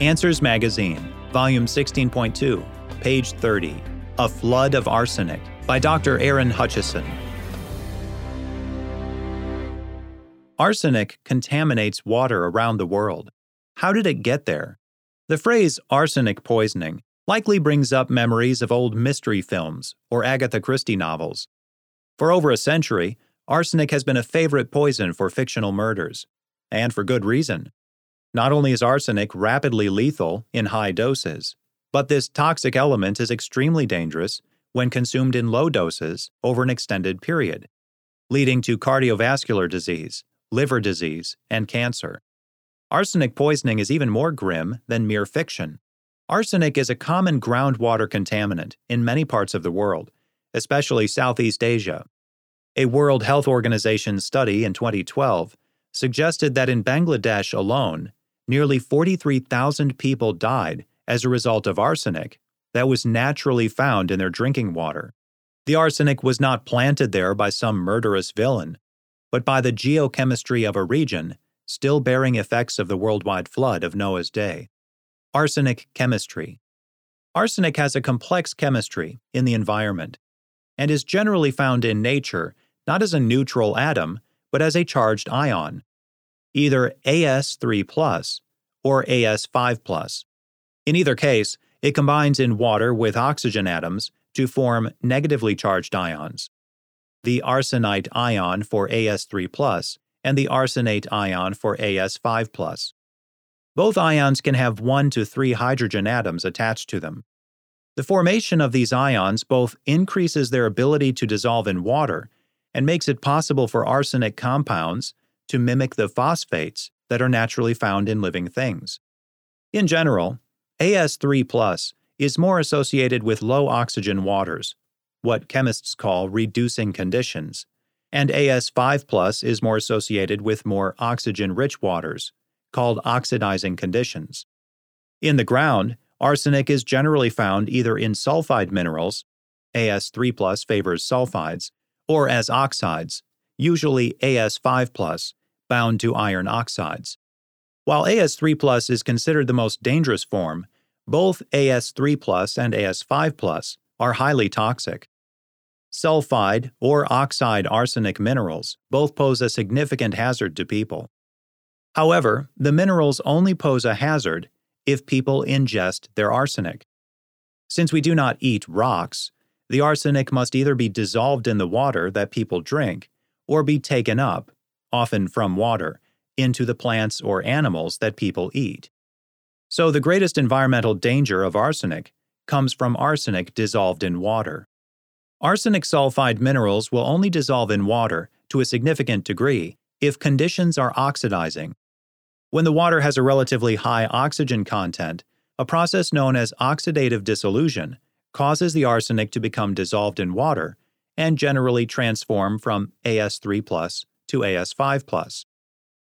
Answers Magazine, Volume 16.2, page 30 A Flood of Arsenic by Dr. Aaron Hutchison. Arsenic contaminates water around the world. How did it get there? The phrase arsenic poisoning likely brings up memories of old mystery films or Agatha Christie novels. For over a century, arsenic has been a favorite poison for fictional murders, and for good reason. Not only is arsenic rapidly lethal in high doses, but this toxic element is extremely dangerous when consumed in low doses over an extended period, leading to cardiovascular disease, liver disease, and cancer. Arsenic poisoning is even more grim than mere fiction. Arsenic is a common groundwater contaminant in many parts of the world, especially Southeast Asia. A World Health Organization study in 2012 suggested that in Bangladesh alone, nearly 43,000 people died as a result of arsenic that was naturally found in their drinking water. The arsenic was not planted there by some murderous villain, but by the geochemistry of a region still bearing effects of the worldwide flood of Noah's day. Arsenic chemistry. Arsenic has a complex chemistry in the environment and is generally found in nature not as a neutral atom, but as a charged ion, either As3 or As5 In either case, it combines in water with oxygen atoms to form negatively charged ions. The arsenite ion for As3 and the arsenate ion for As5 Both ions can have 1 to 3 hydrogen atoms attached to them. The formation of these ions both increases their ability to dissolve in water and makes it possible for arsenic compounds to mimic the phosphates that are naturally found in living things. In general, As3 is more associated with low oxygen waters, what chemists call reducing conditions, and As5 is more associated with more oxygen rich waters, called oxidizing conditions. In the ground, arsenic is generally found either in sulfide minerals, As3 favors sulfides, or as oxides, usually As5 bound to iron oxides. While As3 is considered the most dangerous form, both As3 and As5 are highly toxic. Sulfide or oxide arsenic minerals both pose a significant hazard to people. However, the minerals only pose a hazard if people ingest their arsenic. Since we do not eat rocks, the arsenic must either be dissolved in the water that people drink or be taken up, often from water, into the plants or animals that people eat. So, the greatest environmental danger of arsenic comes from arsenic dissolved in water. Arsenic sulfide minerals will only dissolve in water to a significant degree if conditions are oxidizing. When the water has a relatively high oxygen content, a process known as oxidative dissolution causes the arsenic to become dissolved in water and generally transform from As3 to As5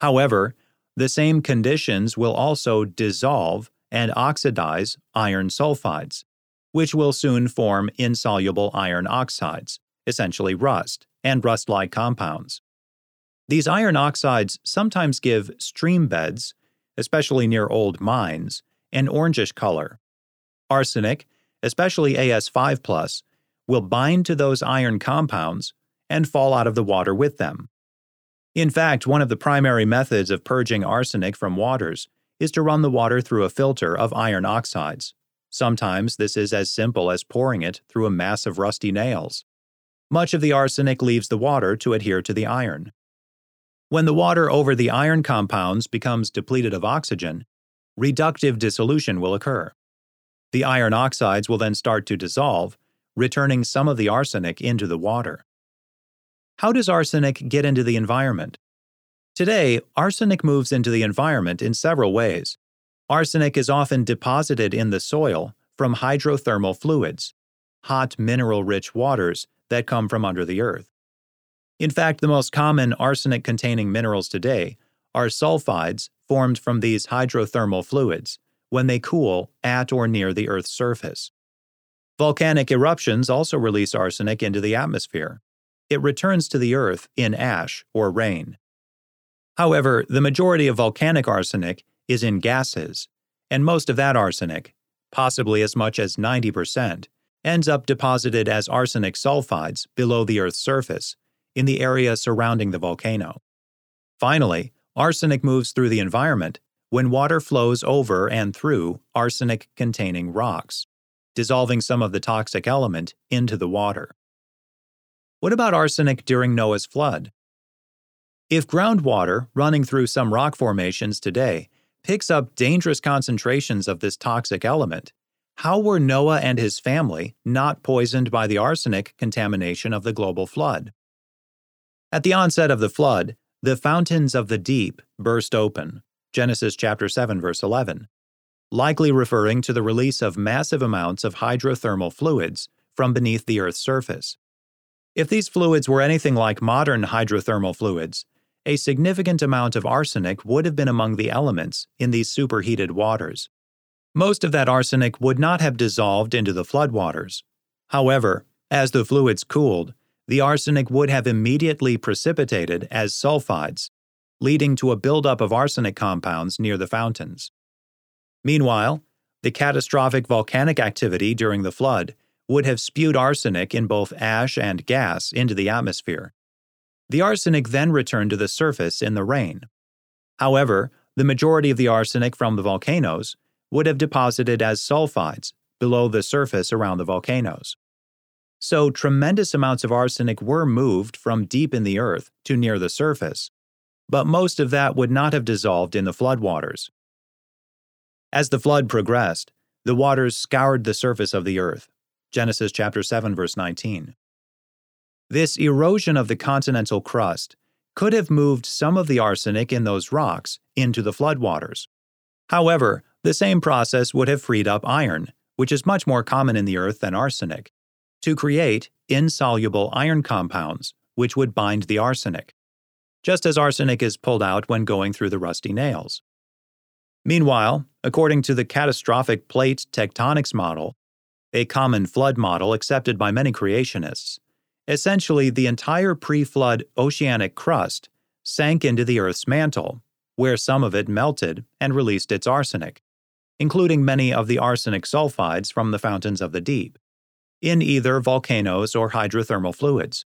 However, the same conditions will also dissolve and oxidize iron sulfides, which will soon form insoluble iron oxides, essentially rust, and rust like compounds. These iron oxides sometimes give stream beds, especially near old mines, an orangish color. Arsenic, especially As5, will bind to those iron compounds and fall out of the water with them. In fact, one of the primary methods of purging arsenic from waters is to run the water through a filter of iron oxides. Sometimes this is as simple as pouring it through a mass of rusty nails. Much of the arsenic leaves the water to adhere to the iron. When the water over the iron compounds becomes depleted of oxygen, reductive dissolution will occur. The iron oxides will then start to dissolve, returning some of the arsenic into the water. How does arsenic get into the environment? Today, arsenic moves into the environment in several ways. Arsenic is often deposited in the soil from hydrothermal fluids, hot mineral rich waters that come from under the earth. In fact, the most common arsenic containing minerals today are sulfides formed from these hydrothermal fluids when they cool at or near the Earth's surface. Volcanic eruptions also release arsenic into the atmosphere it returns to the earth in ash or rain. However, the majority of volcanic arsenic is in gases, and most of that arsenic, possibly as much as 90%, ends up deposited as arsenic sulfides below the Earth's surface in the area surrounding the volcano. Finally, arsenic moves through the environment when water flows over and through arsenic containing rocks, dissolving some of the toxic element into the water. What about arsenic during Noah's flood? If groundwater running through some rock formations today picks up dangerous concentrations of this toxic element, how were Noah and his family not poisoned by the arsenic contamination of the global flood? At the onset of the flood, the fountains of the deep burst open. Genesis chapter 7 verse 11. Likely referring to the release of massive amounts of hydrothermal fluids from beneath the earth's surface. If these fluids were anything like modern hydrothermal fluids, a significant amount of arsenic would have been among the elements in these superheated waters. Most of that arsenic would not have dissolved into the floodwaters. However, as the fluids cooled, the arsenic would have immediately precipitated as sulfides, leading to a buildup of arsenic compounds near the fountains. Meanwhile, the catastrophic volcanic activity during the flood would have spewed arsenic in both ash and gas into the atmosphere, the arsenic then returned to the surface in the rain. However, the majority of the arsenic from the volcanoes would have deposited as sulfides below the surface around the volcanoes. So, tremendous amounts of arsenic were moved from deep in the earth to near the surface, but most of that would not have dissolved in the floodwaters. As the flood progressed, the waters scoured the surface of the earth. Genesis chapter 7 verse 19. This erosion of the continental crust could have moved some of the arsenic in those rocks into the floodwaters. However, the same process would have freed up iron, which is much more common in the earth than arsenic, to create insoluble iron compounds, which would bind the arsenic, just as arsenic is pulled out when going through the rusty nails. Meanwhile, according to the catastrophic plate tectonics model, a common flood model accepted by many creationists, Essentially, the entire pre flood oceanic crust sank into the Earth's mantle, where some of it melted and released its arsenic, including many of the arsenic sulfides from the fountains of the deep, in either volcanoes or hydrothermal fluids.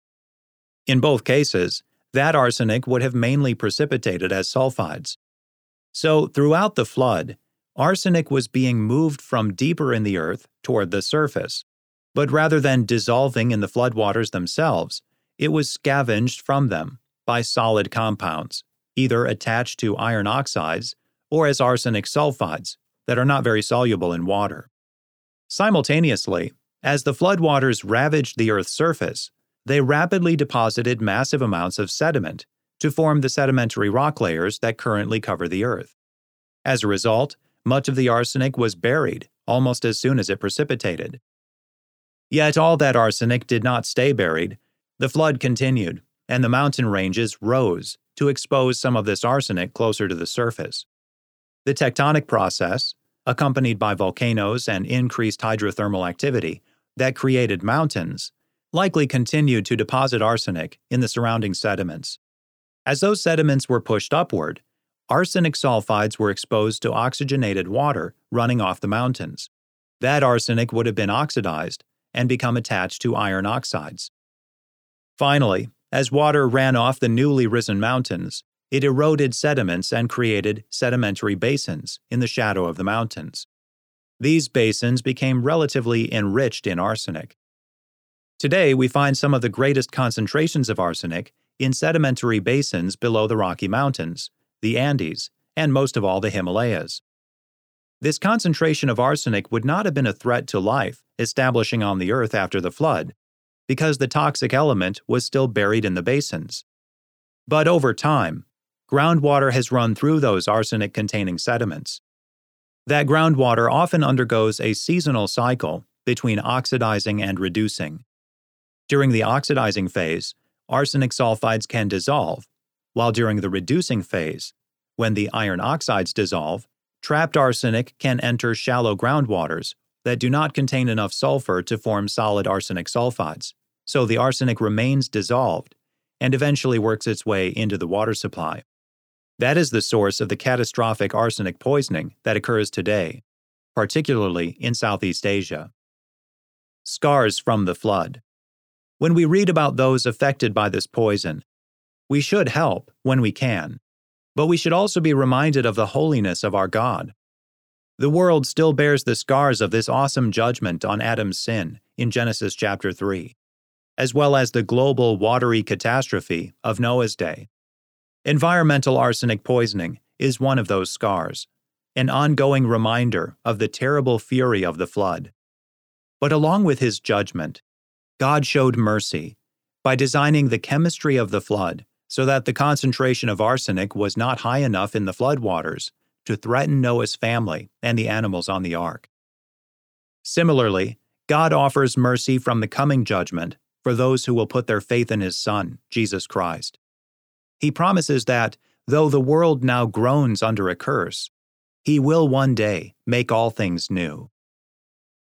In both cases, that arsenic would have mainly precipitated as sulfides. So, throughout the flood, arsenic was being moved from deeper in the earth toward the surface, but rather than dissolving in the floodwaters themselves, it was scavenged from them by solid compounds, either attached to iron oxides or as arsenic sulfides that are not very soluble in water. Simultaneously, as the floodwaters ravaged the Earth's surface, they rapidly deposited massive amounts of sediment to form the sedimentary rock layers that currently cover the Earth. As a result, much of the arsenic was buried almost as soon as it precipitated, Yet all that arsenic did not stay buried. The flood continued, and the mountain ranges rose to expose some of this arsenic closer to the surface. The tectonic process, accompanied by volcanoes and increased hydrothermal activity that created mountains, likely continued to deposit arsenic in the surrounding sediments. As those sediments were pushed upward, arsenic sulfides were exposed to oxygenated water running off the mountains. That arsenic would have been oxidized and become attached to iron oxides. Finally, as water ran off the newly risen mountains, it eroded sediments and created sedimentary basins in the shadow of the mountains. These basins became relatively enriched in arsenic. Today, we find some of the greatest concentrations of arsenic in sedimentary basins below the Rocky Mountains, the Andes, and most of all the Himalayas. This concentration of arsenic would not have been a threat to life establishing on the Earth after the flood, because the toxic element was still buried in the basins. But over time, groundwater has run through those arsenic containing sediments. That groundwater often undergoes a seasonal cycle between oxidizing and reducing. During the oxidizing phase, arsenic sulfides can dissolve, while during the reducing phase, when the iron oxides dissolve, Trapped arsenic can enter shallow groundwaters that do not contain enough sulfur to form solid arsenic sulfides, so the arsenic remains dissolved and eventually works its way into the water supply. That is the source of the catastrophic arsenic poisoning that occurs today, particularly in Southeast Asia. Scars from the flood. When we read about those affected by this poison, we should help when we can, but we should also be reminded of the holiness of our God. The world still bears the scars of this awesome judgment on Adam's sin in Genesis chapter 3, as well as the global watery catastrophe of Noah's day. Environmental arsenic poisoning is one of those scars, an ongoing reminder of the terrible fury of the flood. But along with his judgment, God showed mercy by designing the chemistry of the flood so that the concentration of arsenic was not high enough in the floodwaters to threaten Noah's family and the animals on the ark. Similarly, God offers mercy from the coming judgment for those who will put their faith in his Son, Jesus Christ. He promises that, though the world now groans under a curse, he will one day make all things new.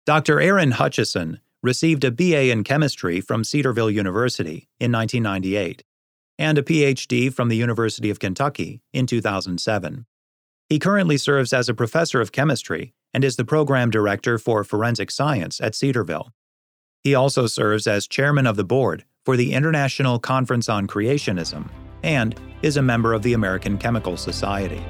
Dr. Aaron Hutchison received a BA in chemistry from Cedarville University in 1998 and a PhD from the University of Kentucky in 2007. He currently serves as a professor of chemistry and is the program director for forensic science at Cedarville. He also serves as chairman of the board for the International Conference on Creationism and is a member of the American Chemical Society.